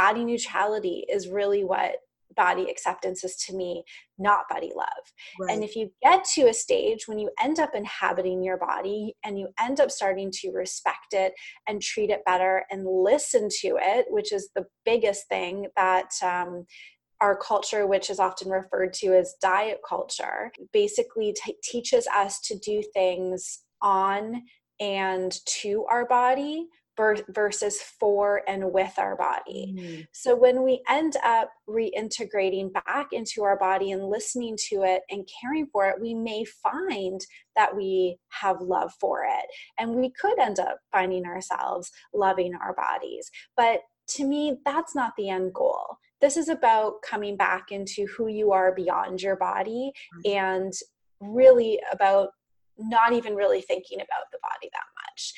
body neutrality is really what body acceptance is to me not body love. Right. And if you get to a stage when you end up inhabiting your body and you end up starting to respect it and treat it better and listen to it, which is the biggest thing that um, our culture, which is often referred to as diet culture, basically t- teaches us to do things on and to our body versus for and with our body. Mm. So when we end up reintegrating back into our body and listening to it and caring for it, we may find that we have love for it. And we could end up finding ourselves loving our bodies. But to me, that's not the end goal. This is about coming back into who you are beyond your body and really about not even really thinking about the body that much.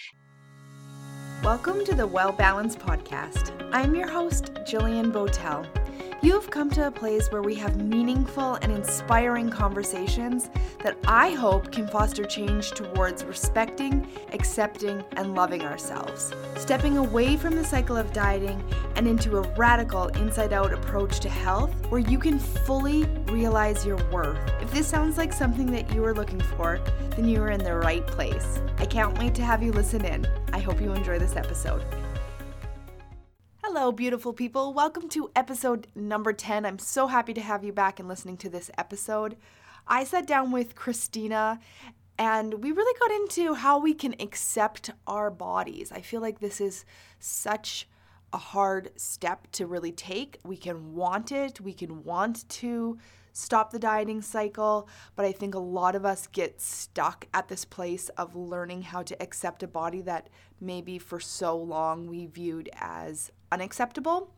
Welcome to the Well Balanced Podcast. I'm your host, Jillian Botel. You have come to a place where we have meaningful and inspiring conversations that I hope can foster change towards respecting, accepting, and loving ourselves. Stepping away from the cycle of dieting and into a radical inside out approach to health where you can fully realize your worth. If this sounds like something that you are looking for, then you are in the right place. I can't wait to have you listen in. I hope you enjoy this episode. Hello, beautiful people. Welcome to episode number 10. I'm so happy to have you back and listening to this episode. I sat down with Kristina and we really got into how we can accept our bodies. I feel like this is such a hard step to really take. We can want it, we can want to stop the dieting cycle, but I think a lot of us get stuck at this place of learning how to accept a body that maybe for so long we viewed as unacceptable.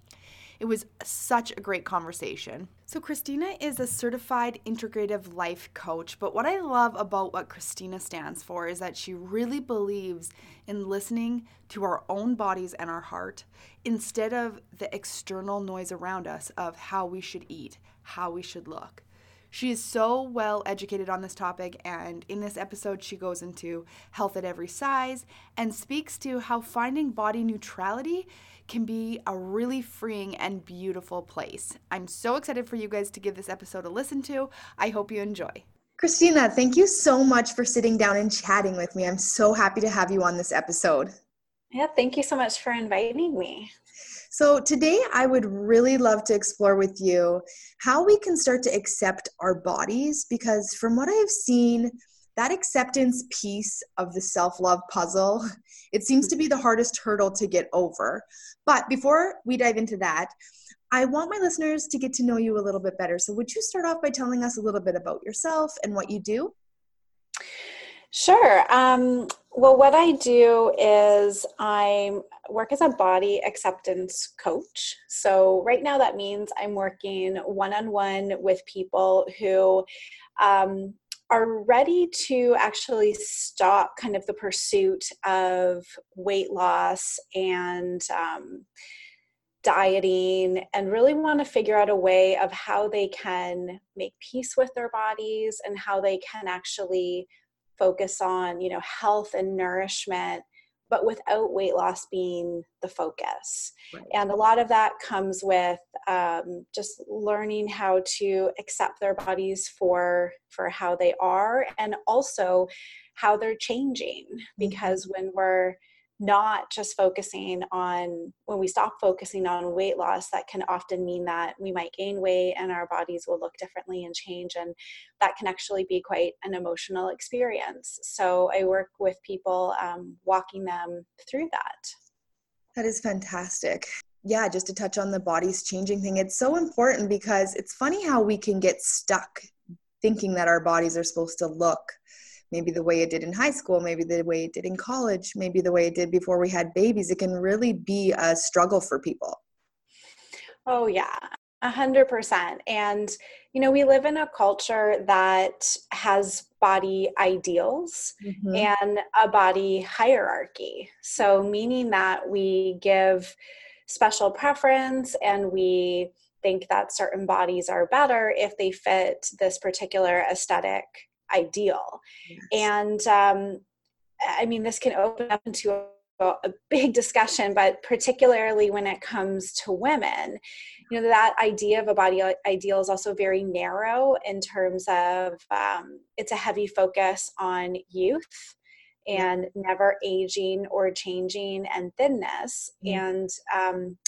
It was such a great conversation. So, Kristina is a certified integrative life coach, but what I love about what Kristina stands for is that she really believes in listening to our own bodies and our heart instead of the external noise around us of how we should eat, how we should look. She is so well educated on this topic, and in this episode, she goes into health at every size and speaks to how finding body neutrality can be a really freeing and beautiful place. I'm so excited for you guys to give this episode a listen to. I hope you enjoy. Kristina, thank you so much for sitting down and chatting with me. I'm so happy to have you on this episode. Yeah, thank you so much for inviting me. So, today I would really love to explore with you how we can start to accept our bodies because, from what I've seen, that acceptance piece of the self love puzzle, it seems to be the hardest hurdle to get over. But before we dive into that, I want my listeners to get to know you a little bit better. So, would you start off by telling us a little bit about yourself and what you do? Sure. Um, well, what I do is I work as a body acceptance coach. So, right now, that means I'm working one on one with people who um, are ready to actually stop kind of the pursuit of weight loss and um, dieting and really want to figure out a way of how they can make peace with their bodies and how they can actually focus on you know health and nourishment but without weight loss being the focus right. and a lot of that comes with um, just learning how to accept their bodies for for how they are and also how they're changing mm-hmm. because when we're not just focusing on when we stop focusing on weight loss that can often mean that we might gain weight and our bodies will look differently and change and that can actually be quite an emotional experience. So i work with people um, walking them through that. That is fantastic. Yeah just to touch on the body's changing thing it's so important because it's funny how we can get stuck thinking that our bodies are supposed to look maybe the way it did in high school, maybe the way it did in college, maybe the way it did before we had babies. It can really be a struggle for people. Oh, yeah. A hundred percent. And, you know, we live in a culture that has body ideals mm-hmm. and a body hierarchy. So, meaning that we give special preference and we think that certain bodies are better if they fit this particular aesthetic ideal. Yes. And um, I mean, this can open up into a big discussion, but particularly when it comes to women, you know, that idea of a body ideal is also very narrow in terms of um, it's a heavy focus on youth and never aging or changing and thinness. Mm-hmm. And um,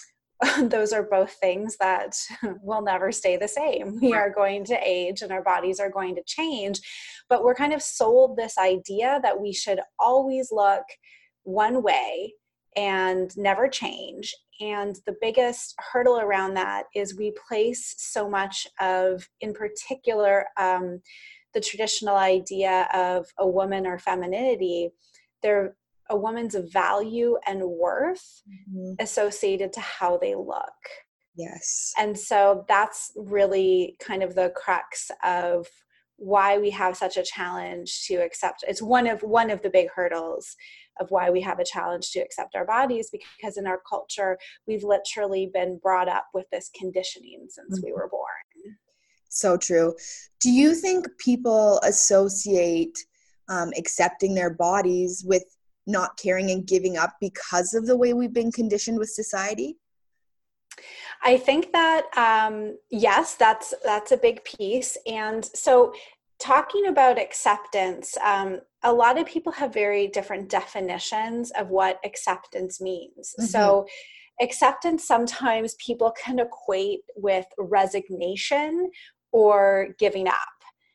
those are both things that will never stay the same. We are going to age and our bodies are going to change. But we're kind of sold this idea that we should always look one way and never change. And the biggest hurdle around that is we place so much of, in particular, um, the traditional idea of a woman or femininity. There, a woman's value and worth mm-hmm. associated to how they look. Yes. And so that's really kind of the crux of why we have such a challenge to accept it's one of one of the big hurdles of why we have a challenge to accept our bodies because in our culture we've literally been brought up with this conditioning since mm-hmm. we were born so true do you think people associate um, accepting their bodies with not caring and giving up because of the way we've been conditioned with society I think that um, yes, that's that's a big piece, and so talking about acceptance, um, a lot of people have very different definitions of what acceptance means. Mm-hmm. So, acceptance sometimes people can equate with resignation or giving up.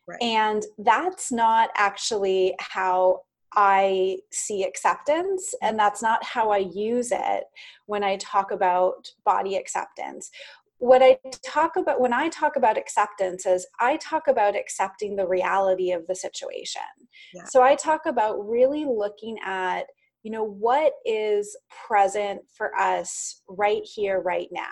Right. And that's not actually how I see acceptance, and that's not how I use it when I talk about body acceptance what I talk about when I talk about acceptance is I talk about accepting the reality of the situation. Yeah. So I talk about really looking at, you know, what is present for us right here, right now.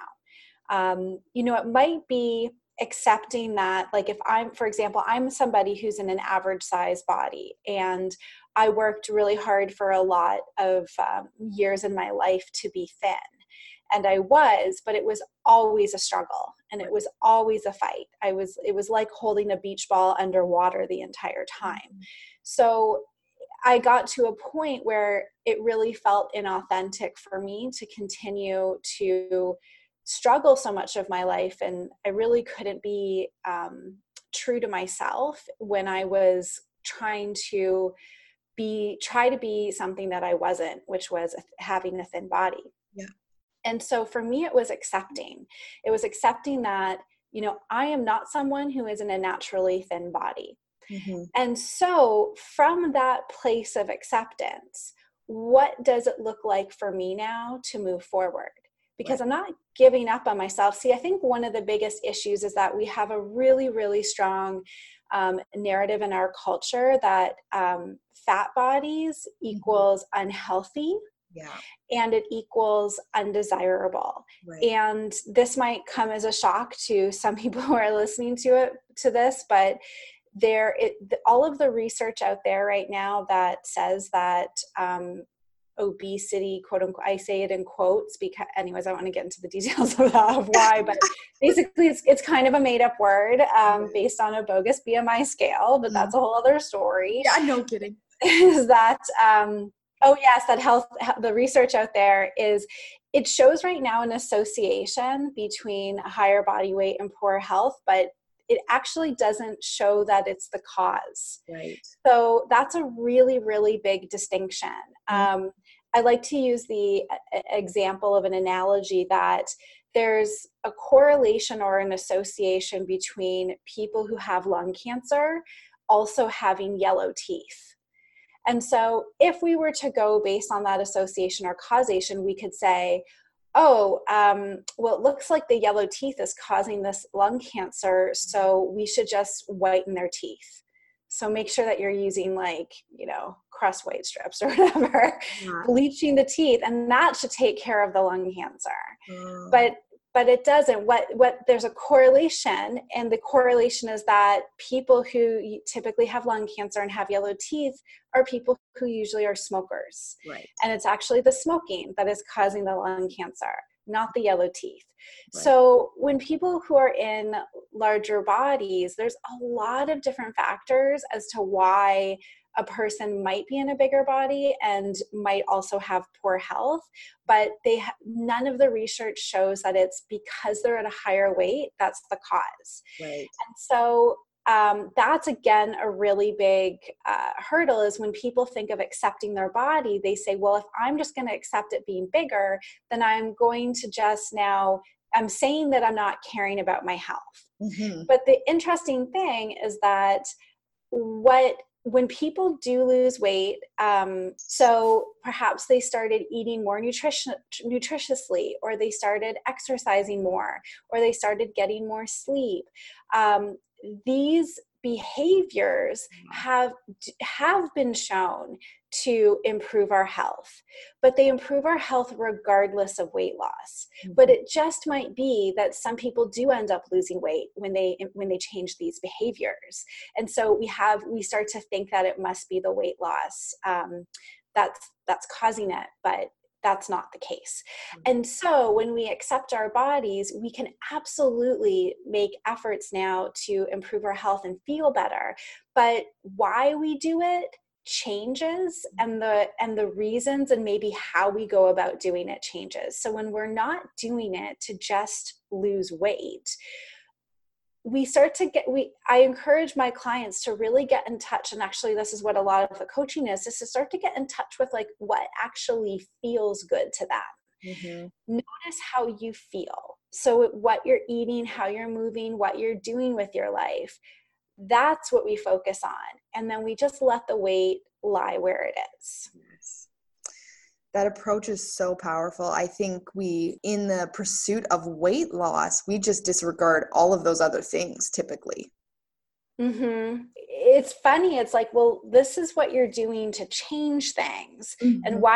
Um, you know, it might be accepting that, like, if I'm, for example, I'm somebody who's in an average size body and I worked really hard for a lot of um, years in my life to be thin and I was, but it was always a struggle and it was always a fight. I was it was like holding a beach ball underwater the entire time. Mm-hmm. So I got to a point where it really felt inauthentic for me to continue to struggle so much of my life and I really couldn't be um, true to myself when I was trying to be try to be something that I wasn't, which was having a thin body. Yeah. And so for me, it was accepting. It was accepting that, you know, I am not someone who is in a naturally thin body. Mm-hmm. And so from that place of acceptance, what does it look like for me now to move forward? Because. I'm not giving up on myself. See, I think one of the biggest issues is that we have a really, really strong um, narrative in our culture that um, fat bodies mm-hmm. equals unhealthy yeah. and it equals undesirable right. and this might come as a shock to some people who are listening to it to this but there it all of the research out there right now that says that um, obesity quote unquote i say it in quotes because anyways i want to get into the details of, that, of why but basically it's, it's kind of a made up word um, based on a bogus bmi scale but that's mm-hmm. a whole other story yeah no kidding is that um, Oh yes, that health the research out there is it shows right now an association between higher body weight and poor health, but it actually doesn't show that it's the cause. Right. So that's a really really big distinction. Mm-hmm. Um, I like to use the example of an analogy that there's a correlation or an association between people who have lung cancer also having yellow teeth. And so, if we were to go based on that association or causation, we could say, oh, um, well, it looks like the yellow teeth is causing this lung cancer, so we should just whiten their teeth. So make sure that you're using like, you know, Crest white strips or whatever, yeah. bleaching the teeth, and that should take care of the lung cancer. Mm. But but it doesn't what what there's a correlation and the correlation is that people who typically have lung cancer and have yellow teeth are people who usually are smokers right and it's actually the smoking that is causing the lung cancer not the yellow teeth. Right. so when people who are in larger bodies there's a lot of different factors as to why a person might be in a bigger body and might also have poor health but they ha- none of the research shows that it's because they're at a higher weight that's the cause. Right. And so um, that's again a really big uh, hurdle is when people think of accepting their body they say well if i'm just going to accept it being bigger then i'm going to just now i'm saying that i'm not caring about my health mm-hmm. but the interesting thing is that what when people do lose weight, um, so perhaps they started eating more nutrition, nutritiously, or they started exercising more, or they started getting more sleep. Um, these behaviors mm-hmm. have have been shown to improve our health but they improve our health regardless of weight loss mm-hmm. but it just might be that some people do end up losing weight when they when they change these behaviors and so we have we start to think that it must be the weight loss um, that's that's causing it but that's not the case. Mm-hmm. And so when we accept our bodies, we can absolutely make efforts now to improve our health and feel better. But why we do it changes mm-hmm. and the and the reasons and maybe how we go about doing it changes. So when we're not doing it to just lose weight, we start to get we i encourage my clients to really get in touch and actually this is what a lot of the coaching is is to start to get in touch with like what actually feels good to them. Mm-hmm. notice how you feel. So what you're eating how you're moving what you're doing with your life that's what we focus on and then we just let the weight lie where it is that approach is so powerful. I think we, in the pursuit of weight loss, we just disregard all of those other things typically. Mm-hmm. It's funny. It's like, well, this is what you're doing to change things. Mm-hmm. And why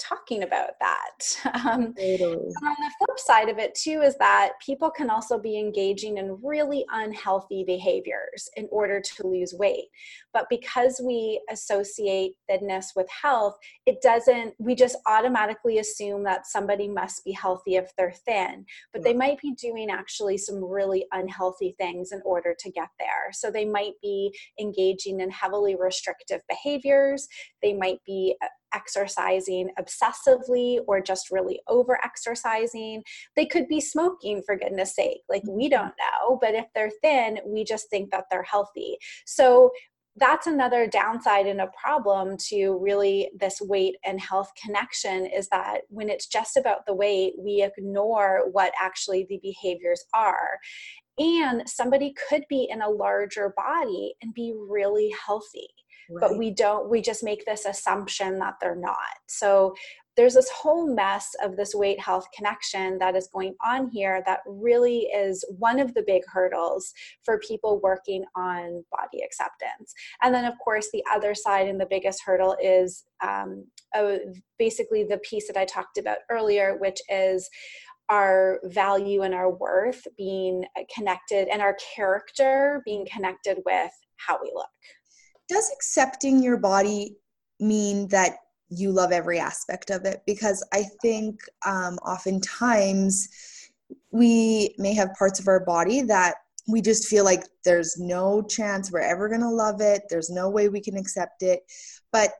talking about that. Um, totally. on the flip side of it, too, is that people can also be engaging in really unhealthy behaviors in order to lose weight. But because we associate thinness with health, it doesn't, we just automatically assume that somebody must be healthy if they're thin. But they might be doing actually some really unhealthy things in order to get there. So they might be engaging in heavily restrictive behaviors, they might be uh, exercising obsessively or just really over exercising. They could be smoking, for goodness sake. Like, we mm-hmm. don't know, but if they're thin, we just think that they're healthy. So, that's another downside and a problem to really this weight and health connection is that when it's just about the weight, we ignore what actually the behaviors are. And somebody could be in a larger body and be really healthy right. but we don't we just make this assumption that they're not so there's this whole mess of this weight health connection that is going on here that really is one of the big hurdles for people working on body acceptance. And then, of course, the other side and the biggest hurdle is um, uh, basically the piece that I talked about earlier, which is our value and our worth being connected and our character being connected with how we look does accepting your body mean that you love every aspect of it? Because I think um, oftentimes we may have parts of our body that we just feel like there's no chance we're ever going to love it, there's no way we can accept it. But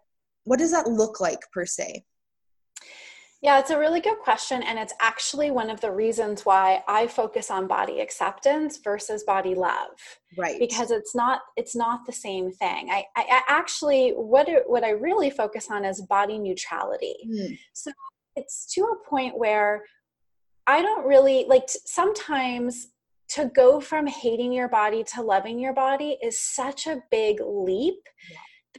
what does that look like per se? Yeah, it's a really good question. And it's actually one of the reasons why I focus on body acceptance versus body love. Right. Because it's not it's not the same thing. I, I, I actually what it, what I really focus on is body neutrality. Mm. So it's to a point where I don't really like sometimes to go from hating your body to loving your body is such a big leap.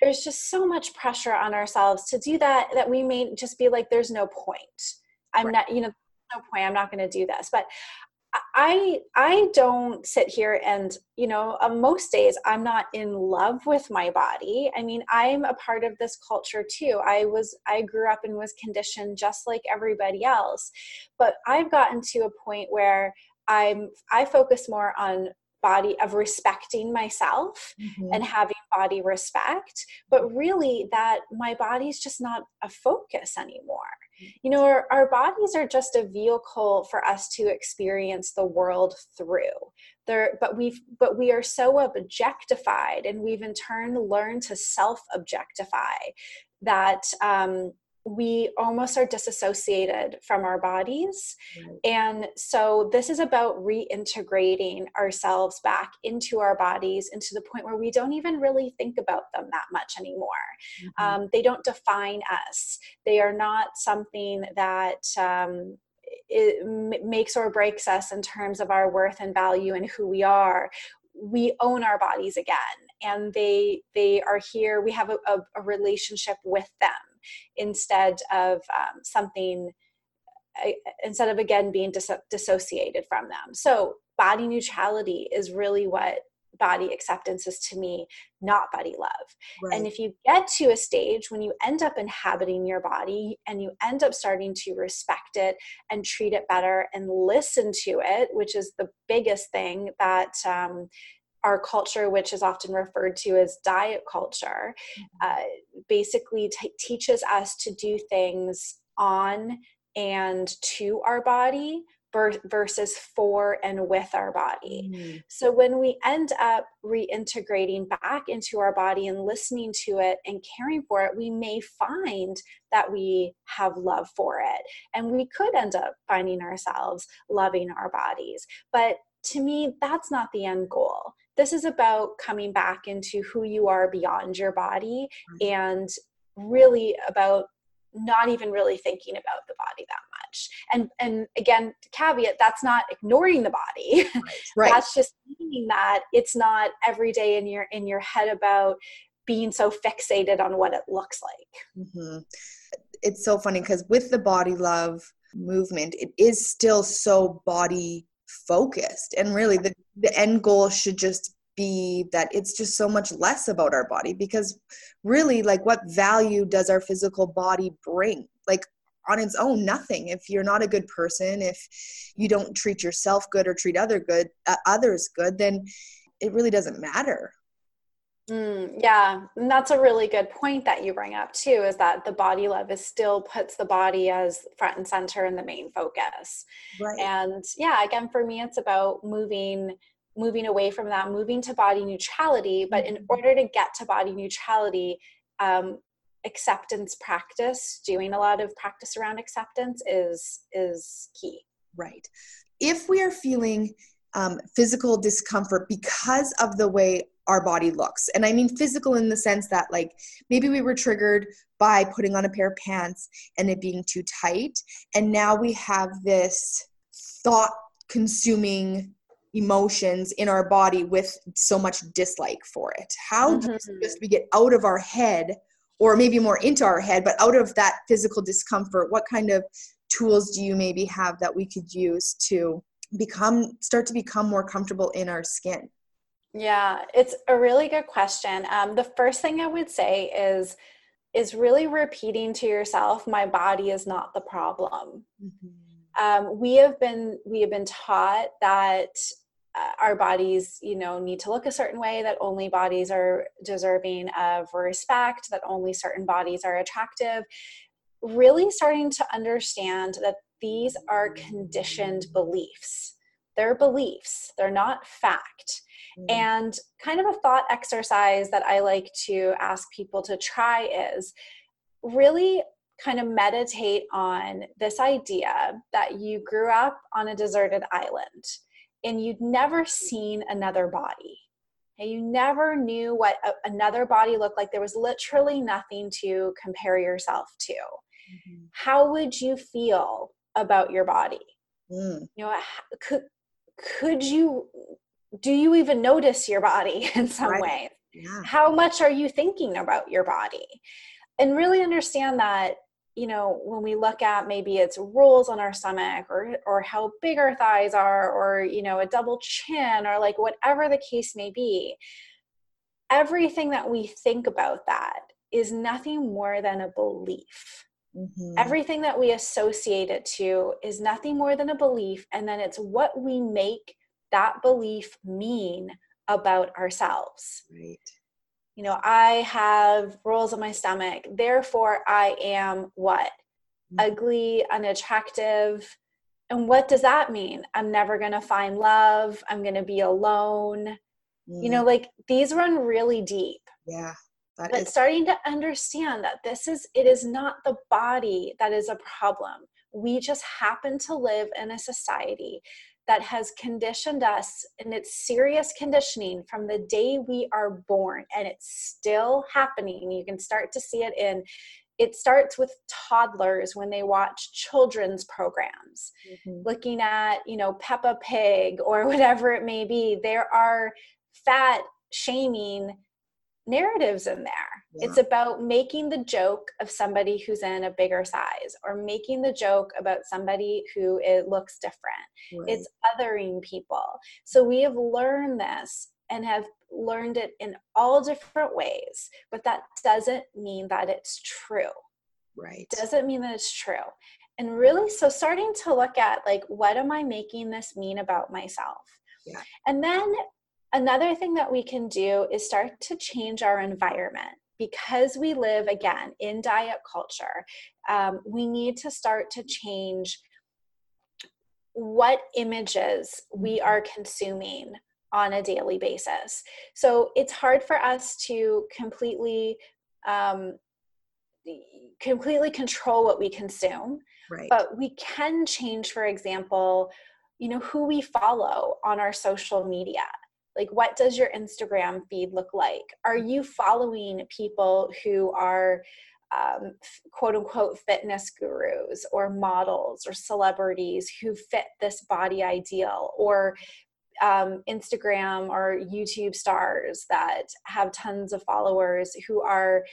There's just so much pressure on ourselves to do that that we may just be like there's no point. I'm right. not you know no point. I'm not going to do this. But i i don't sit here and you know on most days i'm not in love with my body. I mean i'm a part of this culture too. I was i grew up and was conditioned just like everybody else. But i've gotten to a point where i'm i focus more on body of respecting myself mm-hmm. and having body respect but really that my body's just not a focus anymore you know our, our bodies are just a vehicle for us to experience the world through there but we've but we are so objectified and we've in turn learned to self objectify that um, we almost are disassociated from our bodies. And so this is about reintegrating ourselves back into our bodies into the point where we don't even really think about them that much anymore. Mm-hmm. Um, they don't define us, they are not something that. Um, it makes or breaks us in terms of our worth and value and who we are we own our bodies again and they they are here we have a, a, a relationship with them instead of um, something instead of again being dis- dissociated from them so body neutrality is really what body acceptance is to me not body love right. and if you get to a stage when you end up inhabiting your body and you end up starting to respect it and treat it better and listen to it which is the biggest thing that um, our culture, which is often referred to as diet culture, mm-hmm. uh, basically t- teaches us to do things on and to our body versus for and with our body. Mm-hmm. So when we end up reintegrating back into our body and listening to it and caring for it, we may find that we have love for it. And we could end up finding ourselves loving our bodies. But to me, that's not the end goal this is about coming back into who you are beyond your body and really about not even really thinking about the body that much. And and again caveat that's not ignoring the body. Right. that's just meaning that it's not every day in your in your head about being so fixated on what it looks like. Mm-hmm. it's so funny because with the body love movement it is still so body focused. And really the, the end goal should just be that it's just so much less about our body because really like what value does our physical body bring? Like on its own nothing. If you're not a good person if you don't treat yourself good or treat other good uh, others good then it really doesn't matter Mm, yeah, and that's a really good point that you bring up too. Is that the body love is still puts the body as front and center and the main focus. Right. And yeah, again, for me, it's about moving moving away from that, moving to body neutrality. But in mm-hmm. order to get to body neutrality, um, acceptance practice, doing a lot of practice around acceptance, is is key. Right. If we are feeling um, physical discomfort because of the way our body looks. And I mean physical in the sense that, like, maybe we were triggered by putting on a pair of pants and it being too tight. And now we have this thought consuming emotions in our body with so much dislike for it. How mm-hmm. just we get out of our head? Or maybe more into our head, but out of that physical discomfort, what kind of tools do you maybe have that we could use to become start to become more comfortable in our skin yeah it's a really good question um, the first thing i would say is is really repeating to yourself my body is not the problem mm-hmm. um, we have been we have been taught that uh, our bodies you know need to look a certain way that only bodies are deserving of respect that only certain bodies are attractive really starting to understand that these are conditioned beliefs. They're beliefs, they're not fact. Mm. And kind of a thought exercise that I like to ask people to try is really kind of meditate on this idea that you grew up on a deserted island and you'd never seen another body. And you never knew what a, another body looked like. There was literally nothing to compare yourself to. Mm-hmm. How would you feel about your body mm. you know could could you do you even notice your body in some right. way yeah. how much are you thinking about your body and really understand that you know when we look at maybe it's rolls on our stomach or or how big our thighs are or you know a double chin or like whatever the case may be everything that we think about that is nothing more than a belief Mm-hmm. Everything that we associate it to is nothing more than a belief, and then it's what we make that belief mean about ourselves? Right. You know, I have rolls in my stomach, therefore I am what? Mm-hmm. Ugly, unattractive. And what does that mean? I'm never going to find love. I'm going to be alone. Mm. You know, like these run really deep. Yeah. That but is- starting to understand that this is, it is not the body that is a problem. We just happen to live in a society that has conditioned us and it's serious conditioning from the day we are born and it's still happening you can start to see it in it starts with toddlers when they watch children's programs mm-hmm. looking at you know peppa pig or whatever it may be there are fat shaming narratives in there. Yeah. It's about making the joke of somebody who's in a bigger size or making the joke about somebody who it looks different. Right. It's othering people. So we have learned this and have learned it in all different ways, but that doesn't mean that it's true. Right. Doesn't mean that it's true. And really, so starting to look at like, what am I making this mean about myself? Yeah. And then Another thing that we can do is start to change our environment. Because we live again in diet culture, um, we need to start to change what images we mm-hmm. are consuming on a daily basis. So it's hard for us to completely um, completely control what we consume, right. but we can change, for example, you know who we follow on our social media like what does your instagram feed look like are you following people who are um, quote unquote fitness gurus or models or celebrities who fit this body ideal or um, Instagram or YouTube stars that have tons of followers who are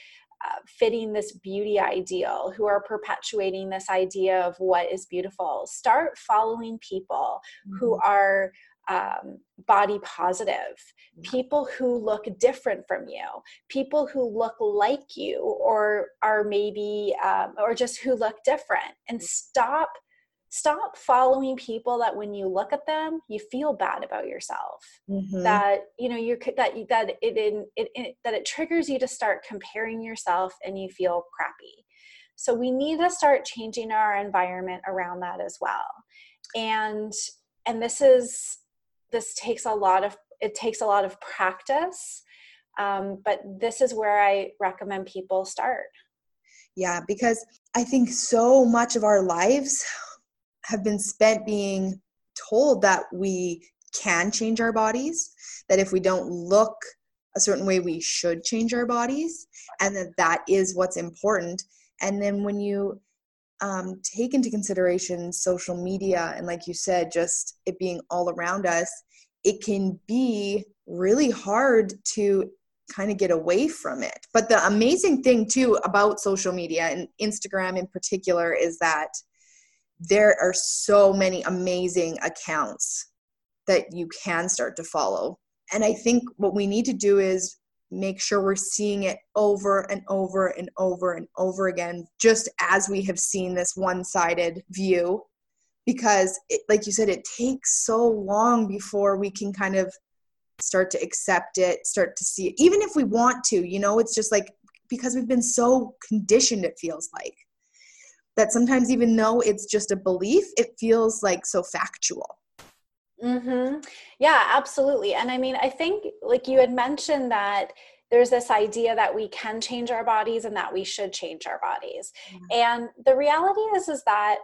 uh, fitting this beauty ideal, who are perpetuating this idea of what is beautiful. Start following people mm-hmm. who are um, body positive, people who look different from you, people who look like you, or are maybe, um, or just who look different, and stop stop following people that when you look at them you feel bad about yourself. Mm-hmm. that you know you're that that it, in, it, it that it triggers you to start comparing yourself and you feel crappy. So we need to start changing our environment around that as well. And and this is this takes a lot of it takes a lot of practice um, but this is where i recommend people start. Yeah because i think so much of our lives have been spent being told that we can change our bodies that if we don't look a certain way we should change our bodies and that that is what's important. And then when you um, take into consideration social media and like you said just it being all around us it can be really hard to kind of get away from it. But the amazing thing too about social media and instagram in particular is that there are so many amazing accounts that you can start to follow. And i think what we need to do is make sure we're seeing it over and over and over and over again, just as we have seen this one sided view. Because, it, like you said, it takes so long before we can kind of start to accept it, start to see it, even if we want to, you know, it's just like because we've been so conditioned, it feels like that sometimes, even though it's just a belief, it feels like so factual. Mm-hmm. Yeah, absolutely. And I mean, I think, like you had mentioned, that there's this idea that we can change our bodies and that we should change our bodies. Mm-hmm. And the reality is, is that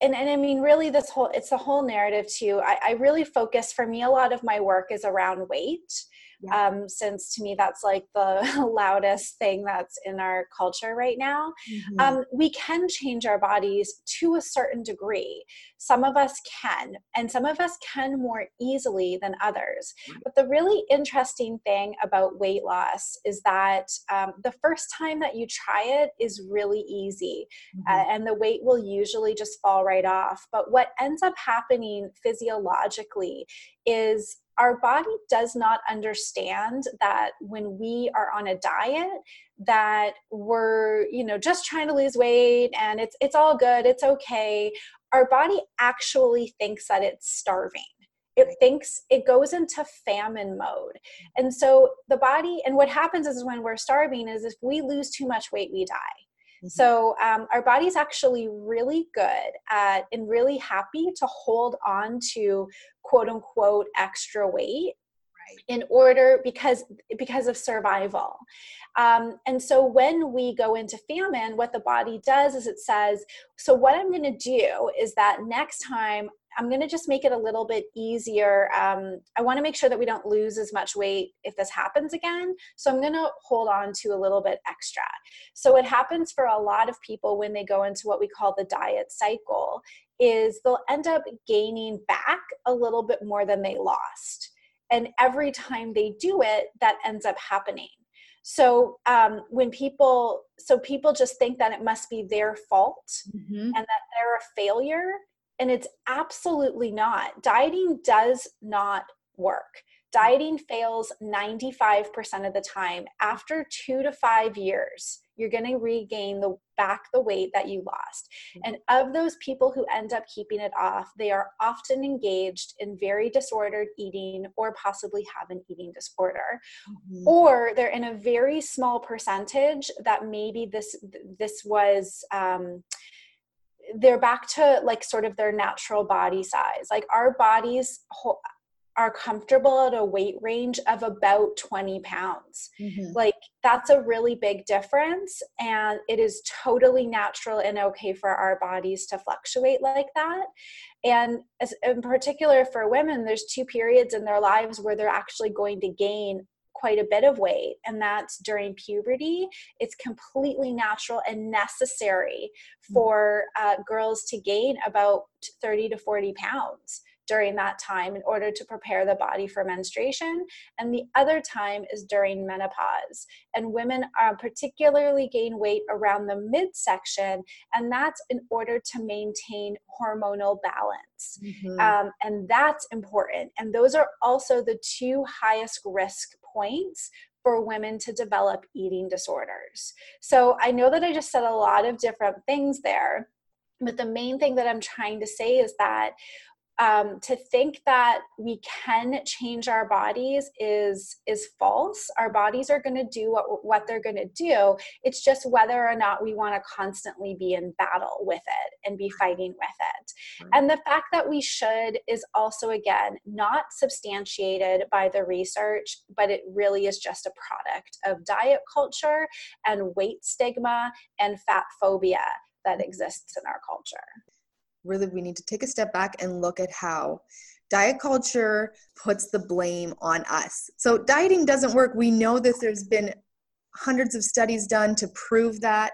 and, and I mean, really, this whole it's a whole narrative too. I, I really focus for me, a lot of my work is around weight yeah. um, since to me that's like the loudest thing that's in our culture right now. Mm-hmm. Um, we can change our bodies to a certain degree. Some of us can, and some of us can more easily than others. But the really interesting thing about weight loss is that um, the first time that you try it is really easy, mm-hmm. uh, and the weight will usually just fall right off. But what ends up happening physiologically is our body does not understand that when we are on a diet that we're you know just trying to lose weight and it's it's all good it's okay. Our body actually thinks that it's starving. It thinks it goes into famine mode. And so the body and what happens is when we're starving is if we lose too much weight we die mm-hmm. so um, our body's actually really good at and really happy to hold on to quote unquote extra weight in order because because of survival um, and so when we go into famine what the body does is it says so what i'm going to do is that next time I'm going to just make it a little bit easier. Um, I want to make sure that we don't lose as much weight if this happens again. So I'm going to hold on to a little bit extra. So what happens for a lot of people when they go into what we call the diet cycle is they'll end up gaining back a little bit more than they lost and every time they do it that ends up happening so um, when people so people just think that it must be their fault mm-hmm. and that they're a failure and it's absolutely not. Dieting does not work. Dieting fails 95% of the time. After two to five years you're going to regain the back the weight that you lost. Mm-hmm. and of those people who end up keeping it off they are often engaged in very disordered eating or possibly have an eating disorder. Mm-hmm. or they're in a very small percentage that maybe this this was um, they're back to like sort of their natural body size like our bodies are comfortable at a weight range of about 20 pounds. Mm-hmm. Like, that's a really big difference. And it is totally natural and okay for our bodies to fluctuate like that. And as, in particular for women, there's two periods in their lives where they're actually going to gain quite a bit of weight, and that's during puberty. It's completely natural and necessary mm-hmm. for uh, girls to gain about 30 to 40 pounds during that time in order to prepare the body for menstruation. And the other time is during menopause. And women are particularly gain weight around the midsection, and that's in order to maintain hormonal balance. Mm-hmm. Um, and that's important. And those are also the two highest risk points for women to develop eating disorders. So I know that I just said a lot of different things there. But the main thing that I'm trying to say is that um, to think that we can change our bodies is is false. Our bodies are going to do what, what they're going to do. It's just whether or not we want to constantly be in battle with it and be fighting with it. And the fact that we should is also again not substantiated by the research but it really is just a product of diet culture and weight stigma and fat phobia that exists in our culture really we need to take a step back and look at how diet culture puts the blame on us. So dieting doesn't work. We know that there's been hundreds of studies done to prove that.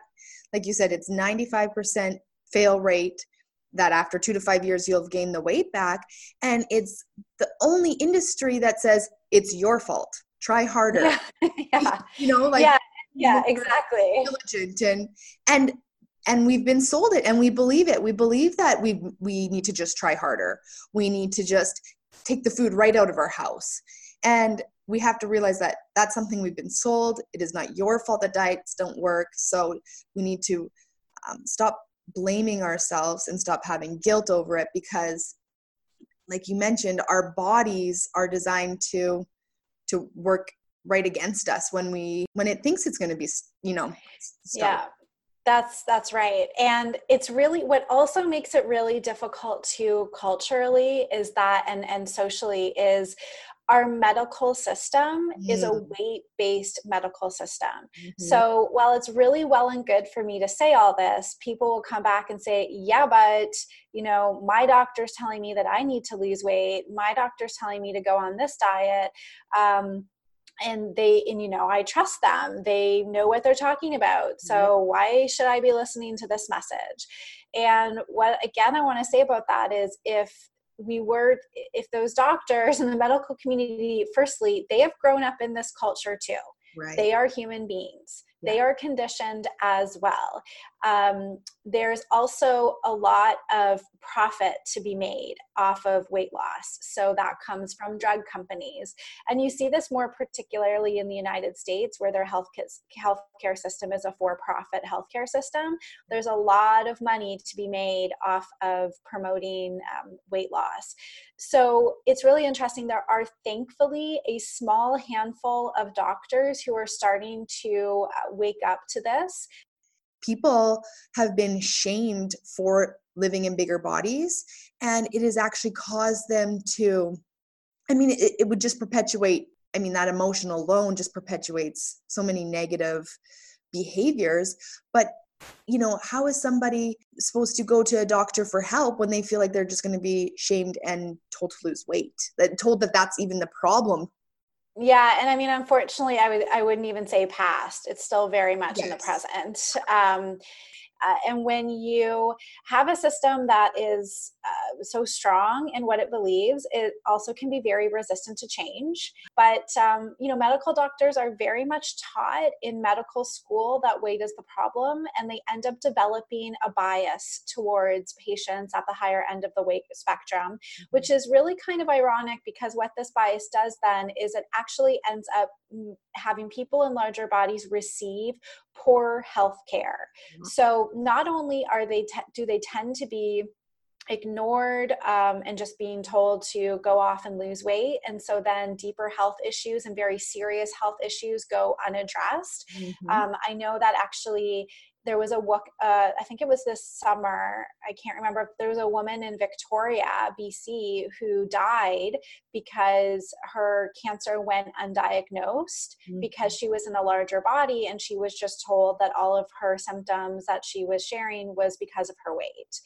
Like you said, it's 95% fail rate that after two to five years you'll have gained the weight back. And it's the only industry that says it's your fault. Try harder. Yeah. yeah. You know, like yeah, yeah, exactly. Diligent and and and we've been sold it and we believe it. We believe that we we need to just try harder. We need to just take the food right out of our house. And we have to realize that that's something we've been sold. It is not your fault that diets don't work. So we need to um, stop blaming ourselves and stop having guilt over it because like you mentioned our bodies are designed to to work right against us when we when it thinks it's going to be you know yeah that's that's right. And it's really what also makes it really difficult to culturally is that and and socially is our medical system mm. is a mm. weight based medical system. Mm-hmm. So while it's really well and good for me to say all this, people will come back and say, yeah, but you know, my doctor's telling me that I need to lose weight. My doctor's telling me to go on this diet. Um, and they and you know i trust them they know what they're talking about so mm-hmm. why should i be listening to this message and what again i want to say about that is if we were if those doctors in the medical community firstly they have grown up in this culture too right. they are human beings yeah. they are conditioned as well um, there's also a lot of profit to be made off of weight loss. So that comes from drug companies. And you see this more particularly in the United States, where their health healthcare system is a for profit healthcare system. There's a lot of money to be made off of promoting um, weight loss. So it's really interesting. There are thankfully a small handful of doctors who are starting to uh, wake up to this people have been shamed for living in bigger bodies and it has actually caused them to i mean it, it would just perpetuate i mean that emotion alone just perpetuates so many negative behaviors. But you know how is somebody supposed to go to a doctor for help when they feel like they're just going to be shamed and told to lose weight? That told that that's even the problem yeah, and I mean, unfortunately, I would I wouldn't even say past. It's still very much yes. in the present. Um, uh, and when you have a system that is uh, so strong in what it believes, it also can be very resistant to change. But, um, you know, medical doctors are very much taught in medical school that weight is the problem, and they end up developing a bias towards patients at the higher end of the weight spectrum, mm-hmm. which is really kind of ironic because what this bias does then is it actually ends up having people in larger bodies receive poor health care. Mm-hmm. So not only are they te- do they tend to be ignored um, and just being told to go off and lose weight. And so then deeper health issues and very serious health issues go unaddressed. Mm-hmm. Um, I know that actually there was a uh, I think it was this summer. I can't remember. There was a woman in Victoria, BC, who died because her cancer went undiagnosed mm-hmm. because she was in a larger body and she was just told that all of her symptoms that she was sharing was because of her weight.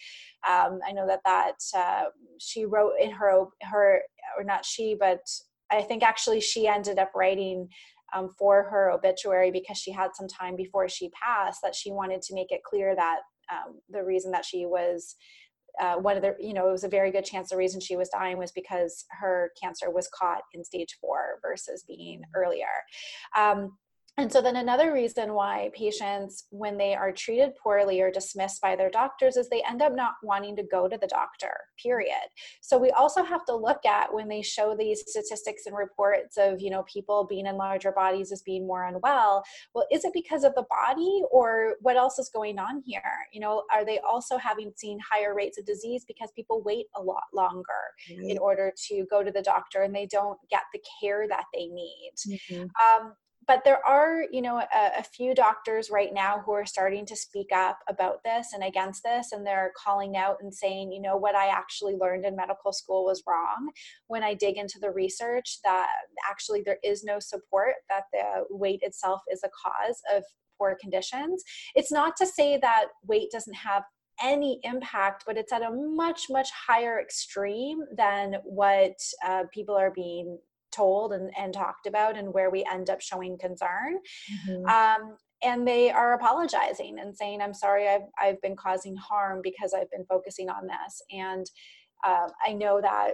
Um, I know that that uh, she wrote in her her or not she, but I think actually she ended up writing um, for her obituary because she had some time before she passed that she wanted to make it clear that um, the reason that she was uh, one of the you know it was a very good chance the reason she was dying was because her cancer was caught in stage four versus being earlier. Um, and so, then another reason why patients, when they are treated poorly or dismissed by their doctors, is they end up not wanting to go to the doctor, period. So, we also have to look at when they show these statistics and reports of, you know, people being in larger bodies as being more unwell. Well, is it because of the body or what else is going on here? You know, are they also having seen higher rates of disease because people wait a lot longer mm-hmm. in order to go to the doctor and they don't get the care that they need? Mm-hmm. Um, but there are you know a, a, few doctors right now who are starting to speak up about this and against this and they're calling out and saying you know what i actually learned in medical school was wrong. When i dig into the research that actually there is no support that the weight itself is a cause of poor conditions. It's not to say that weight doesn't have any impact, but it's at a much, much higher extreme than what uh, people are being told and, and talked about and where we end up showing concern mm-hmm. um, and they are apologizing and saying i'm sorry I've, I've been causing harm because i've been focusing on this and uh, i know that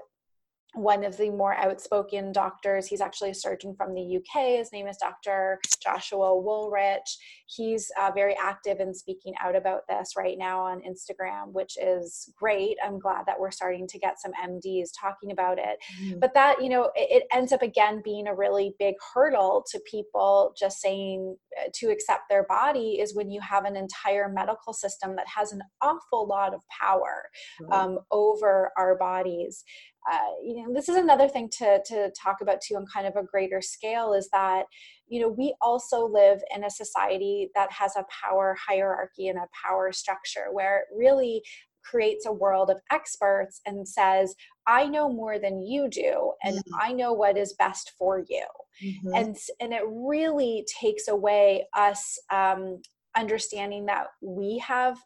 one of the more outspoken doctors. He's actually a surgeon from the UK. His name is Dr. Joshua Wolrich. He's uh, very active in speaking out about this right now on Instagram, which is great. I'm glad that we're starting to get some MDs talking about it. Mm-hmm. But that, you know, it, it, ends up again being a really big hurdle to people just saying uh, to accept their body is when you have an entire medical system that has an awful lot of power um, over our bodies uh, you know this is another thing to to talk about too on kind of a greater scale is that you know we also live in a society that has a power hierarchy and a power structure where it really creates a world of experts and says i know more than you do and mm-hmm. i know what is best for you mm-hmm. and and it really takes away us um, understanding that we have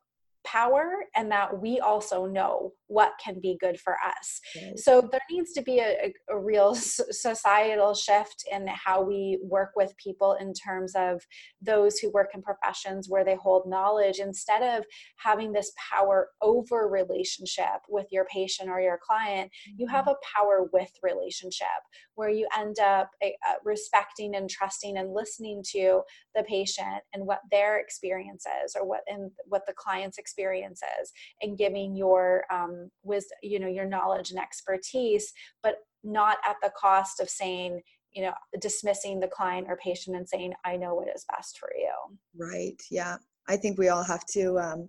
power and that we also know what can be good for us right. so there needs to be a, a, real societal shift in how we work with people in terms of those who work in professions where they hold knowledge instead of having this power over relationship with your patient or your client you have mm-hmm. a power with relationship where you end up uh, respecting and trusting and listening to the patient and what their experience is or what and what the client's experience is and giving your um, wisdom you know your knowledge and expertise but not at the cost of saying you know dismissing the client or patient and saying i know what is best for you. Right yeah. I think we all have to um,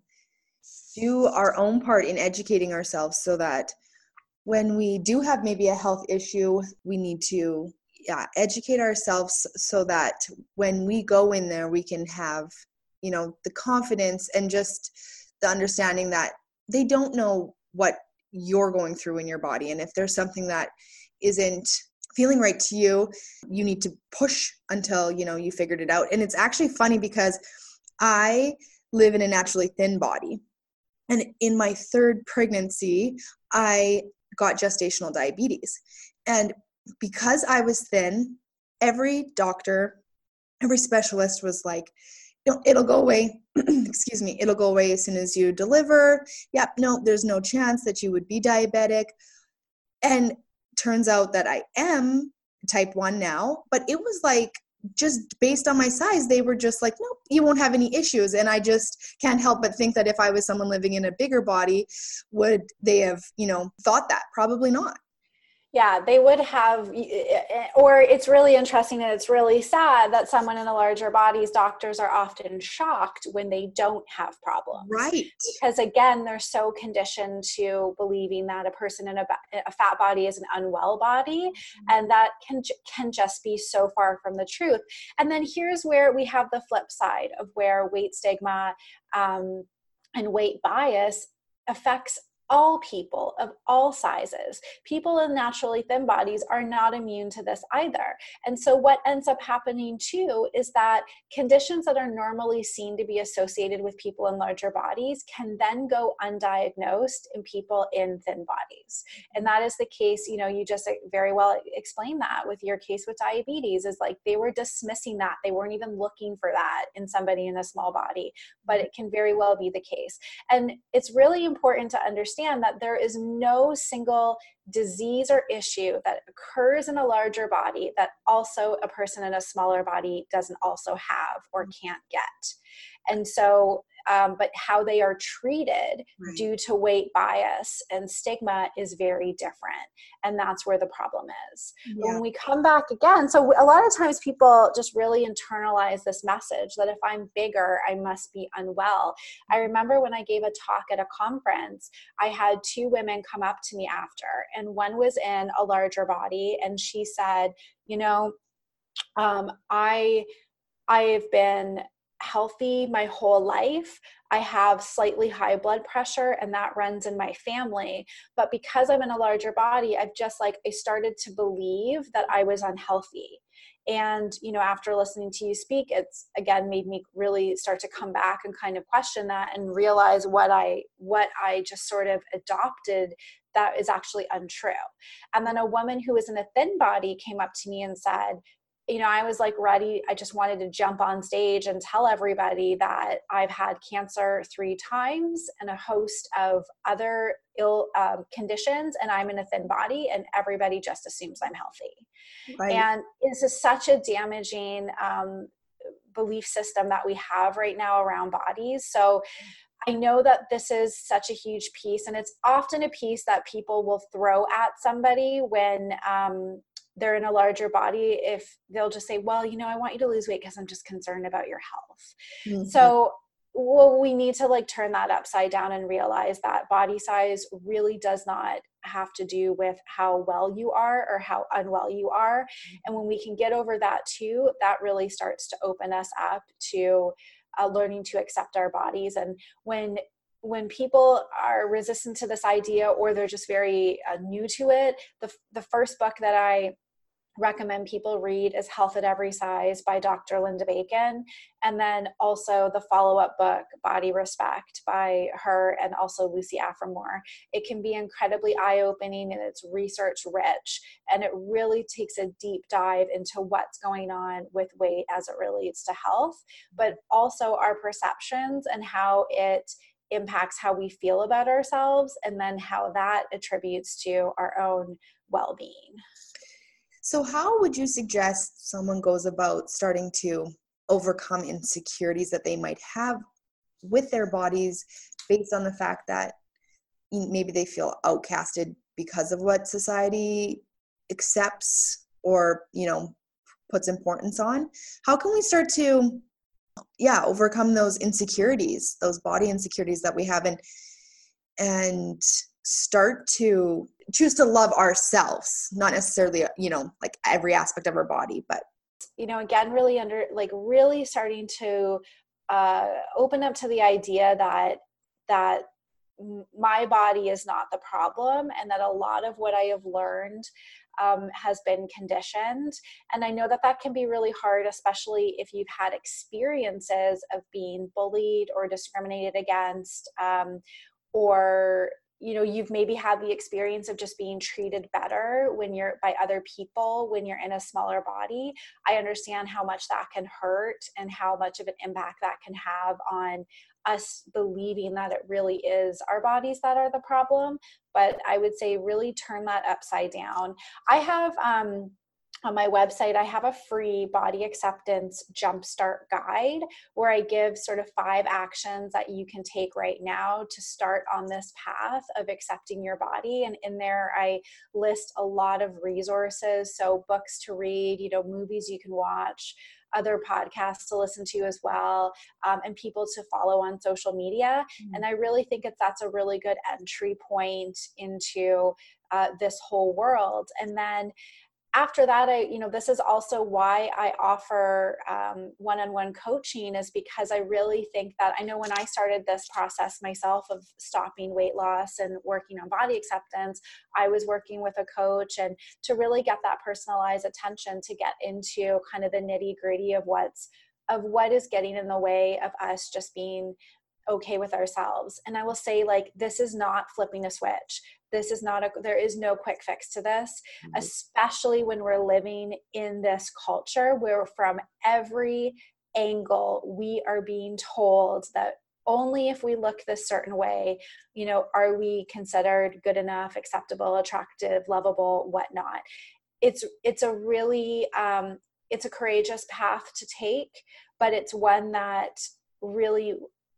do our own part in educating ourselves so that when we do have maybe a health issue we need to yeah, educate ourselves so that when we go in there we can have you know the confidence and just the understanding that they don't know what you're going through in your body. And if there's something that isn't feeling right to you you need to push until you know you figured it out. And it's actually funny because i live in a naturally thin body. And in my third pregnancy i got gestational diabetes. And because I was thin, every doctor, every specialist was like, it'll go away. Excuse me, it'll go away as soon as you deliver. Yep, no, there's no chance that you would be diabetic. And turns out that I am type 1 now, but it was like just based on my size, they were just like, nope, you won't have any issues. And I just can't help but think that if I was someone living in a bigger body, would they have, you know, thought that? Probably not yeah they would have or it's really interesting and it's really sad that someone in a larger body's doctors are often shocked when they don't have problems. Right. Because again they're so conditioned to believing that a person in a, a fat body is an unwell body mm-hmm. and that can can just be so far from the truth. And then here's where we have the flip side of where weight stigma um, and weight bias affects all people of all sizes. People in naturally thin bodies are not immune to this either. And so, what ends up happening too is that conditions that are normally seen to be associated with people in larger bodies can then go undiagnosed in people in thin bodies. And that is the case, you know, you just uh, very well explained that with your case with diabetes, is like they were dismissing that. They weren't even looking for that in somebody in a small body, but mm-hmm. it can very well be the case. And it's really important to understand understand that there is no single disease or issue that occurs in a larger body that also a person in a smaller body doesn't also have or mm. can't get. And so um, but how they are treated right. due to weight bias and stigma is very different. And that's where the problem is. Yeah. When we come back again, so a lot of times people just really internalize this message that if I'm bigger, I must be unwell. I mm-hmm. remember when I gave a talk at a conference, I had two women come up to me after, and one was in a larger body, and she said, You know, um, I I've been healthy my whole life. I have slightly high blood pressure and that runs in my family. But because I'm in a larger body, I've just like, I started to believe that I was unhealthy. And, you know, after listening to you speak, it's again made me really start to come back and kind of question that and realize what I, what I just sort of adopted that is actually untrue. And then a woman who was in a thin body came up to me and said, you know, I was like ready. I just wanted to jump on stage and tell everybody that I've had cancer three times and a host of other ill um, conditions, and I'm in a thin body, and everybody just assumes I'm healthy. Right. And this is such a damaging um, belief system that we have right now around bodies. So, I know that this is such a huge piece, and it's often a piece that people will throw at somebody when um, they're in a larger body if they'll just say well you know i want you to lose weight because i'm just concerned about your health mm-hmm. so well we need to like turn that upside down and realize that body size really does not have to do with how well you are or how unwell you are mm-hmm. and when we can get over that too that really starts to open us up to uh, learning to accept our bodies and when when people are resistant to this idea or they're just very uh, new to it the, the first book that i recommend people read is Health at Every Size by Dr. Linda Bacon. And then also the follow up book, Body Respect, by her and also Lucy Aphramor. It can be incredibly eye opening and it's research rich. And it really takes a deep dive into what's going on with weight as it relates to health, but also our perceptions and how it impacts how we feel about ourselves and then how that attributes to our own well being. So, how would you suggest someone goes about starting to overcome insecurities that they might have with their bodies based on the fact that maybe they feel outcasted because of what society accepts or, you know, puts importance on? How can we start to yeah, overcome those insecurities, those body insecurities that we have and and start to choose to love ourselves not necessarily you know like every aspect of our body but you know again really under like really starting to uh open up to the idea that that my body is not the problem and that a lot of what i have learned um, has been conditioned. And i know that that can be really hard especially if you've had experiences of being bullied or discriminated against um, or you know you've maybe had the experience of just being treated better when you're by other people when you're in a smaller body. I understand how much that can hurt and how much of an impact that can have on us believing that it really is our bodies that are the problem but i would say really turn that upside down. I have um on my website, I have a free body acceptance jumpstart guide where I give sort of five actions that you can take right now to start on this path of accepting your body. And in there, I list a lot of resources. So, books to read, you know, movies you can watch, other podcasts to listen to as well, um, and people to follow on social media. Mm-hmm. And I really think it's that's a really good entry point into uh, this whole world. And then after that i you know this is also why i offer um, one-on-one coaching is because i really think that i know when i started this process myself of stopping weight loss and working on body acceptance i was working with a coach and to really get that personalized attention to get into kind of the nitty gritty of what's of what is getting in the way of us just being okay with ourselves. And i will say like this is not flipping a switch. This is not a there is no quick fix to this mm-hmm. especially when we're living in this culture where from every angle we are being told that only if we look this certain way you know are we considered good enough acceptable attractive lovable whatnot. It's it's a really um it's a courageous path to take but it's one that really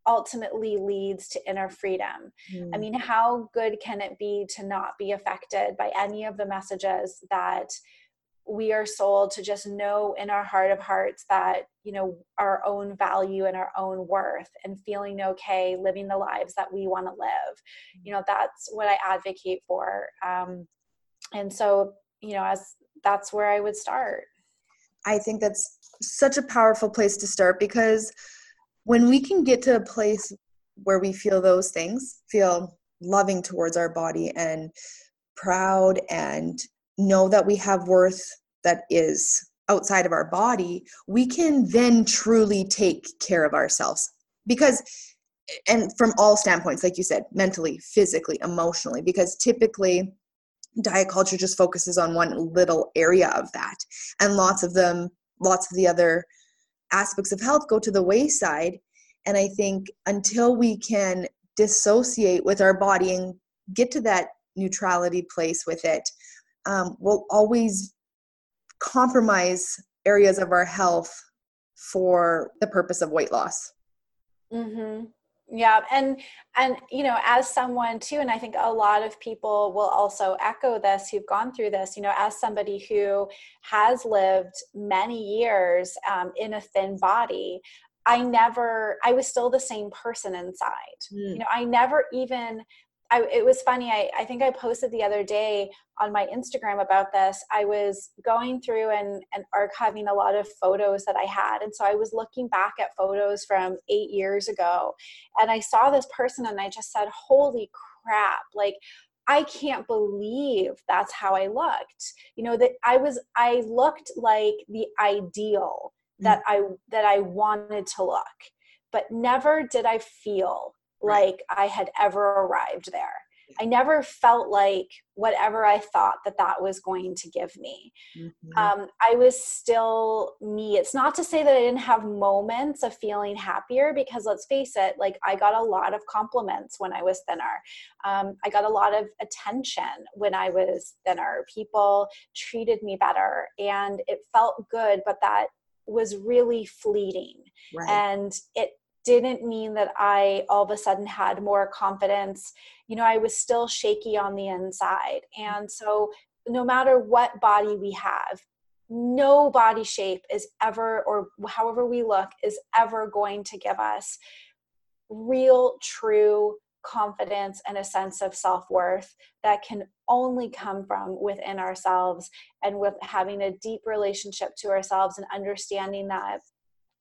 ultimately leads to inner freedom. Mm. I mean, how good can it be to not be affected by any of the messages that we are sold to just know in our heart of hearts that, you know, our own value and our own worth and feeling okay living the lives that we want to live. You know, that's what I advocate for. Um, and so, you know, as that's where I would start. I think that's such a powerful place to start because when we can get to a place where we feel those things, feel loving towards our body and proud and know that we have worth that is outside of our body, we can then truly take care of ourselves. Because, and from all standpoints, like you said, mentally, physically, emotionally, because typically diet culture just focuses on one little area of that. And lots of them, lots of the other aspects of health go to the wayside. And i think until we can dissociate with our body and get to that neutrality place with it um, we'll always compromise areas of our health for the purpose of weight loss. Mm-hmm yeah and and you know as someone too and i think a lot of people will also echo this who've gone through this you know as somebody who has lived many years um, in a thin body i never i was still the same person inside mm. you know i never even I, it was funny. I, I think I posted the other day on my Instagram about this. I was going through and, and archiving a lot of photos that I had. And so I was looking back at photos from eight years ago and I saw this person and I just said, Holy crap. Like, I can't believe that's how I looked. You know, that I was, I looked like the ideal mm. that I, that I wanted to look, but never did I feel like I had ever arrived there. I never felt like whatever I thought that that was going to give me. Mm-hmm. Um, I was still me. It's not to say that I didn't have moments of feeling happier because let's face it, like I got a lot of compliments when I was thinner. Um, I got a lot of attention when I was thinner. People treated me better and it felt good, but that was really fleeting. Right. And it didn't mean that I all of a sudden had more confidence. You know, I was still shaky on the inside. And so, no matter what body we have, no body shape is ever, or however we look, is ever going to give us real, true confidence and a sense of self worth that can only come from within ourselves and with having a deep relationship to ourselves and understanding that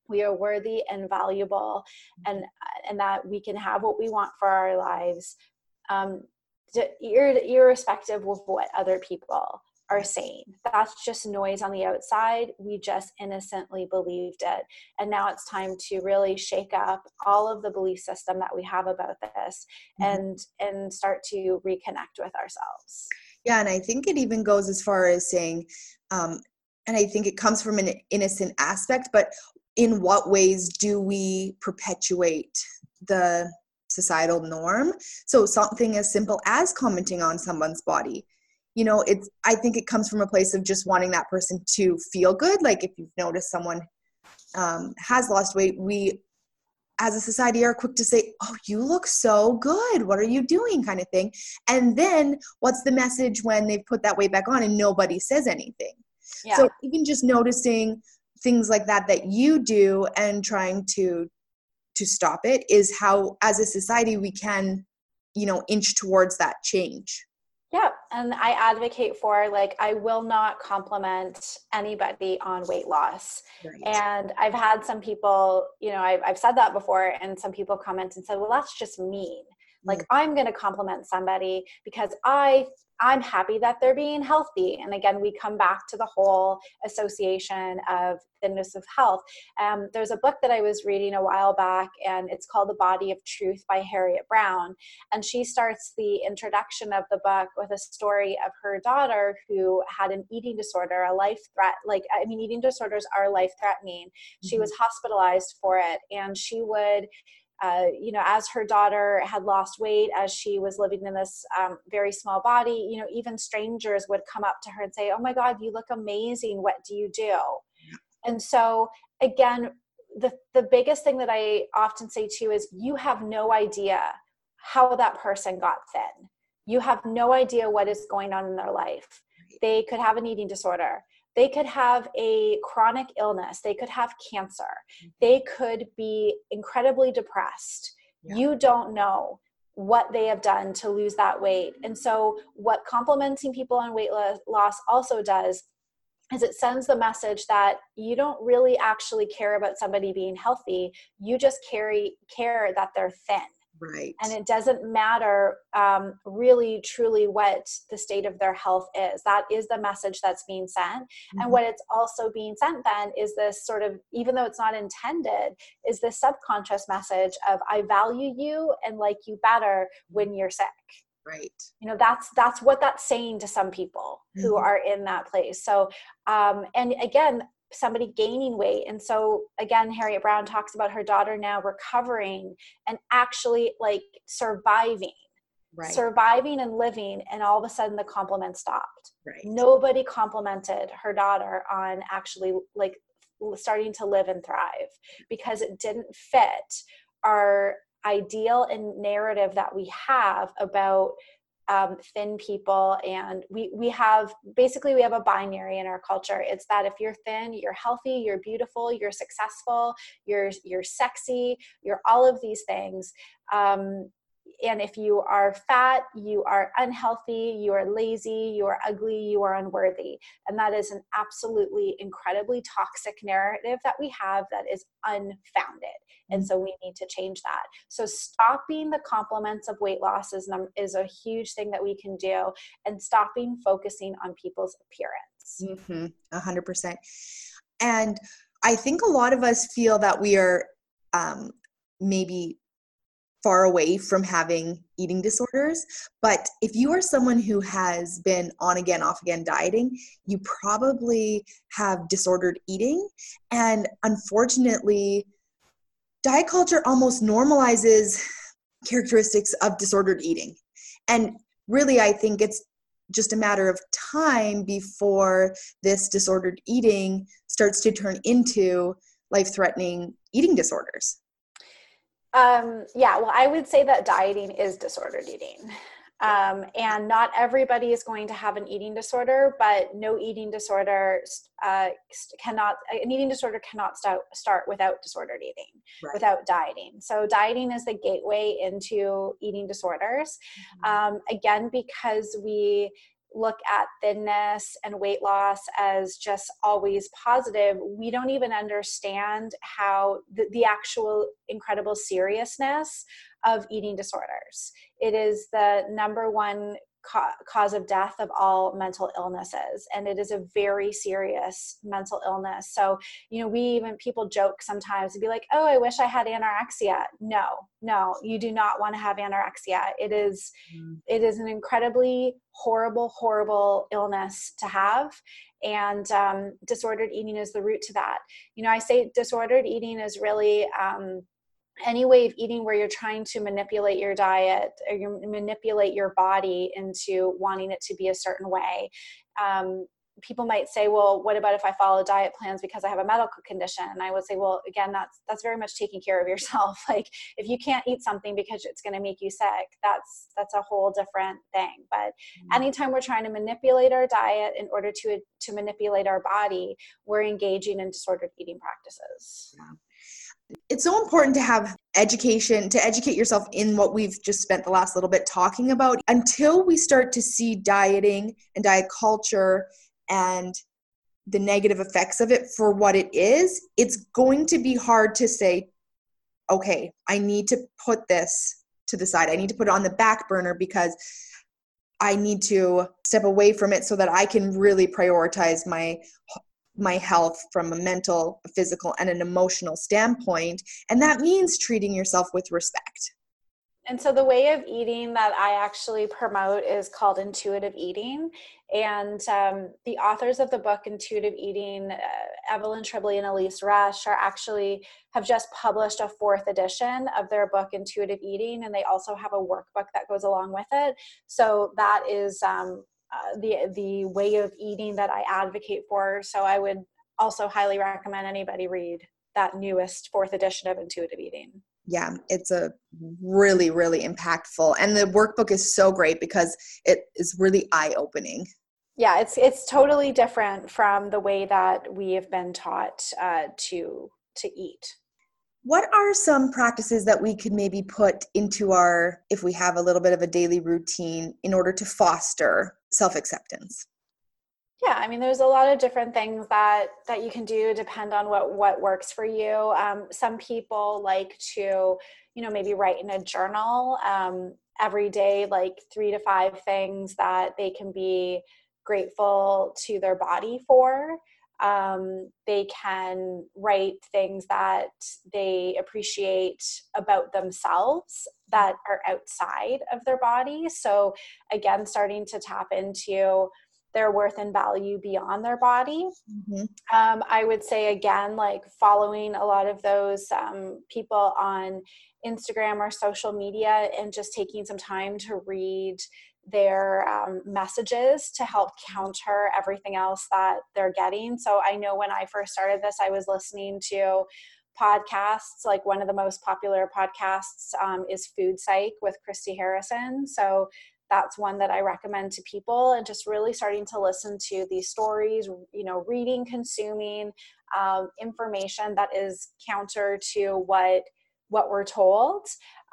we are worthy and valuable and and that we can have what we want for our lives um, ir- irrespective of what other people are saying. That's just noise on the outside. We just innocently believed it. And now it's time to really shake up all of the belief system that we have about this mm-hmm. and and start to reconnect with ourselves. Yeah and i think it even goes as far as saying um, and i think it comes from an innocent aspect but in what ways do we perpetuate the societal norm? So something as simple as commenting on someone's body. You know it's i think it comes from a place of just wanting that person to feel good. Like if you've noticed someone um, has lost weight we as a society are quick to say oh you look so good. What are you doing? kind of thing. And then what's the message when they've put that weight back on and nobody says anything? Yeah. so even just noticing things like that that you do and trying to to stop it is how as a society we can you know inch towards that change. Yeah and i advocate for like i will not compliment anybody on weight loss. Right. and i've had some people you know I've, I've said that before and some people comment and said well that's just mean like mm. i'm going to compliment somebody because i I'm happy that they're being healthy. And again, we come back to the whole association of thinness of health. Um, there's a book that I was reading a while back, and it's called The Body of Truth by Harriet Brown. And she starts the introduction of the book with a story of her daughter who had an eating disorder, a life threat. Like, I mean, eating disorders are life threatening. Mm-hmm. She was hospitalized for it, and she would uh, you know, as her daughter had lost weight, as she was living in this um, very small body, you know, even strangers would come up to her and say, Oh my God, you look amazing. What do you do? And so, again, the, the biggest thing that I often say too is you have no idea how that person got thin. You have no idea what is going on in their life. They could have an eating disorder they could have a chronic illness. They could have cancer. Mm-hmm. they could be incredibly depressed. Yeah. you don't know what they have done to lose that weight. And so what complimenting people on weight loss also does is it sends the message that you don't really actually care about somebody being healthy. You just carry care that they're thin Right. And it doesn't matter um, really, truly what the state of their health is. That is the message that's being sent. Mm-hmm. And what it's also being sent then is this sort of, even though it's not intended, is this subconscious message of I value you and like you better when you're sick right you know that's that's what that's saying to some people mm-hmm. who are in that place so um and again somebody gaining weight. And so again, Harriet Brown talks about her daughter now recovering and actually like surviving. Right. Surviving and living, and all of a sudden the compliment stopped. Right. Nobody complimented her daughter on actually like starting to live and thrive because it didn't fit our ideal and narrative that we have about um, thin people and we we have basically we have a binary in our culture. It's that if you're thin you're healthy you're beautiful you're successful you're you're sexy you're all of these things. Um, and if you are fat, you are unhealthy, you are lazy, you are ugly, you are unworthy. And that is an absolutely incredibly toxic narrative that we have that is unfounded. And so we need to change that. So stopping the compliments of weight loss is, is a huge thing that we can do and stopping focusing on people's appearance. Mm-hmm. 100%. And I think a lot of us feel that we are um, maybe far away from having eating disorders. But if you are someone who has been on again, off again dieting, you probably have disordered eating. And unfortunately, diet culture almost normalizes characteristics of disordered eating. And really, I think it's just a matter of time before this disordered eating starts to turn into life threatening eating disorders. Um, yeah, well, I would say that dieting is disordered eating. Um, and not everybody is going to have an eating disorder, but no eating disorder uh, cannot, an eating disorder cannot start, start without disordered eating, right. without dieting. So, dieting is the gateway into eating disorders. Mm-hmm. Um, again, because we look at thinness and weight loss as just always positive, we don't even understand how the, the actual incredible seriousness of eating disorders. It is the number one cause of death of all mental illnesses. And it is a very serious mental illness. So you know we even people joke sometimes and be like oh i wish i had anorexia. No no you do not want to have anorexia. It is mm. it is an incredibly horrible horrible illness to have. And um, disordered eating is the root to that. You know i say disordered eating is really um, any way of eating where you're trying to manipulate your diet or you manipulate your body into wanting it to be a certain way. Um, people might say well what about if i follow diet plans because i have a medical condition? And i would say well again that's that's very much taking care of yourself. Like if you can't eat something because it's going to make you sick that's that's a whole different thing. But mm-hmm. anytime we're trying to manipulate our diet in order to to manipulate our body we're engaging in disordered eating practices. Yeah it's so important to have education to educate yourself in what we've just spent the last little bit talking about until we start to see dieting and diet culture and the negative effects of it for what it is it's going to be hard to say okay i need to put this to the side. I need to put it on the back burner because i need to step away from it so that i can really prioritize my my health from a mental, a physical, and an emotional standpoint. And that means treating yourself with respect. And so, the way of eating that I actually promote is called intuitive eating. And um, the authors of the book Intuitive Eating, uh, Evelyn Tribole and Elyse Resch, are actually have just published a fourth edition of their book Intuitive Eating, and they also have a workbook that goes along with it. So that is um, uh, the the way of eating that I advocate for. So I would also highly recommend anybody read that newest fourth edition of Intuitive Eating. Yeah, it's a really really impactful, and the workbook is so great because it is really eye opening. Yeah, it's it's totally different from the way that we have been taught uh, to to eat what are some practices that we could maybe put into our if we have a little bit of a daily routine in order to foster self-acceptance? Yeah i mean there's a lot of different things that that you can do depend on what what works for you. Um, some people like to you know maybe write in a journal um, every day like three to five things that they can be grateful to their body for um, they can write things that they appreciate about themselves that are outside of their body. So, again, starting to tap into their worth and value beyond their body. Mm-hmm. Um, I would say, again, like following a lot of those um, people on Instagram or social media and just taking some time to read their um, messages to help counter everything else that they're getting. So I know when I first started this, I was listening to podcasts. Like one of the most popular podcasts um, is Food Psych with Christy Harrison. So that's one that I recommend to people and just really starting to listen to these stories, you know, reading, consuming um, information that is counter to what what we're told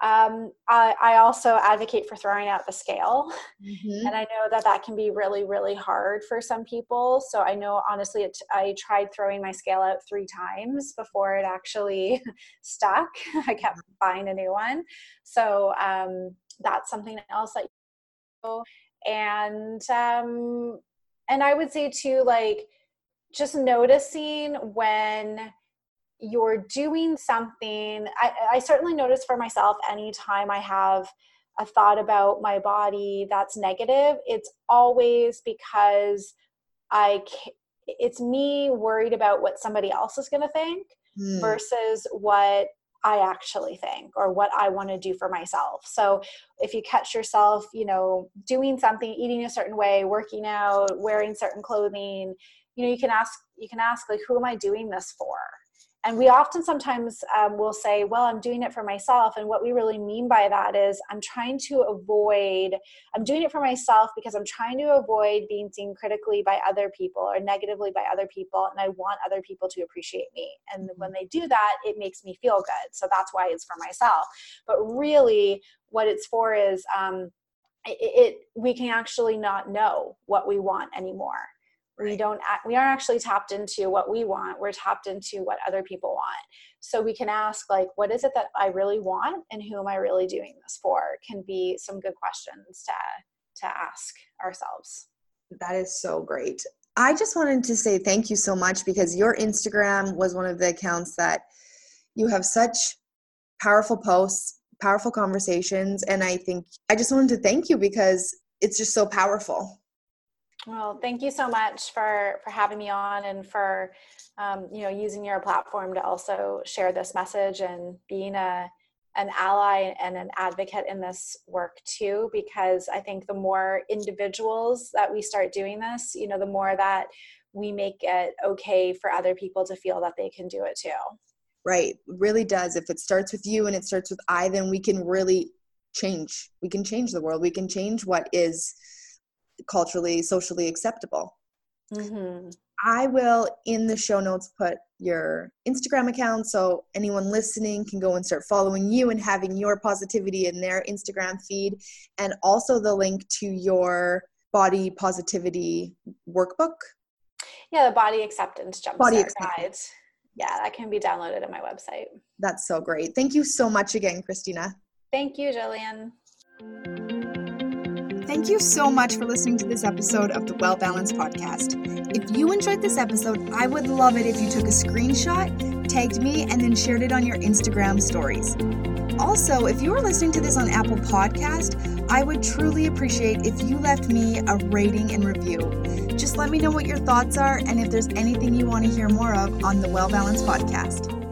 um, I, I, also advocate for throwing out the scale. Mm-hmm. And I know that that can be really, really hard for some people. So I know, honestly, it, I tried throwing my scale out three times before it actually stuck. I kept buying a new one. So um, that's something else that you and um, and I would say too, like just noticing when you're doing something I, I certainly notice for myself anytime i have a thought about my body that's negative it's always because i it's me worried about what somebody else is going to think mm. versus what I actually think or what I want to do for myself. So if you catch yourself, you know, doing something, eating a certain way, working out, wearing certain clothing, you know, you can ask you can ask like who am I doing this for? And we often sometimes um, will say well i'm doing it for myself and what we really mean by that is i'm trying to avoid i'm doing it for myself because i'm trying to avoid being seen critically by other people or negatively by other people and i want other people to appreciate me. And when they do that it makes me feel good. So that's why it's for myself. But really what it's for is um, it, it we can actually not know what we want anymore we don't we aren't actually tapped into what we want we're tapped into what other people want. So we can ask like what is it that i really want and who am i really doing this for? Can be some good questions to to ask ourselves. That is so great. I just wanted to say thank you so much because your instagram was one of the accounts that you have such powerful posts powerful conversations and i think i just wanted to thank you because it's just so powerful well, thank you so much for for having me on and for um, you know using your platform to also share this message and being a an ally and an advocate in this work too because i think the more individuals that we start doing this you know the more that we make it okay for other people to feel that they can do it too. Right. Really does. If it starts with you and it starts with i then we can really change. We can change the world. We can change what is culturally, socially acceptable. Mm-hmm. I will in the show notes put your Instagram account so anyone listening can go and start following you and having your positivity in their Instagram feed, and also the link to your body positivity workbook. Yeah, the body acceptance jump body acceptance. guide. Yeah, that can be downloaded on my website. That's so great. Thank you so much again, Kristina. Thank you, Jillian. Thank you so much for listening to this episode of the Well Balanced Podcast. If you enjoyed this episode, I would love it if you took a screenshot, tagged me, and then shared it on your Instagram stories. Also, if you are listening to this on Apple Podcast, I would truly appreciate if you left me a rating and review. Just let me know what your thoughts are and if there's anything you want to hear more of on the Well Balanced Podcast.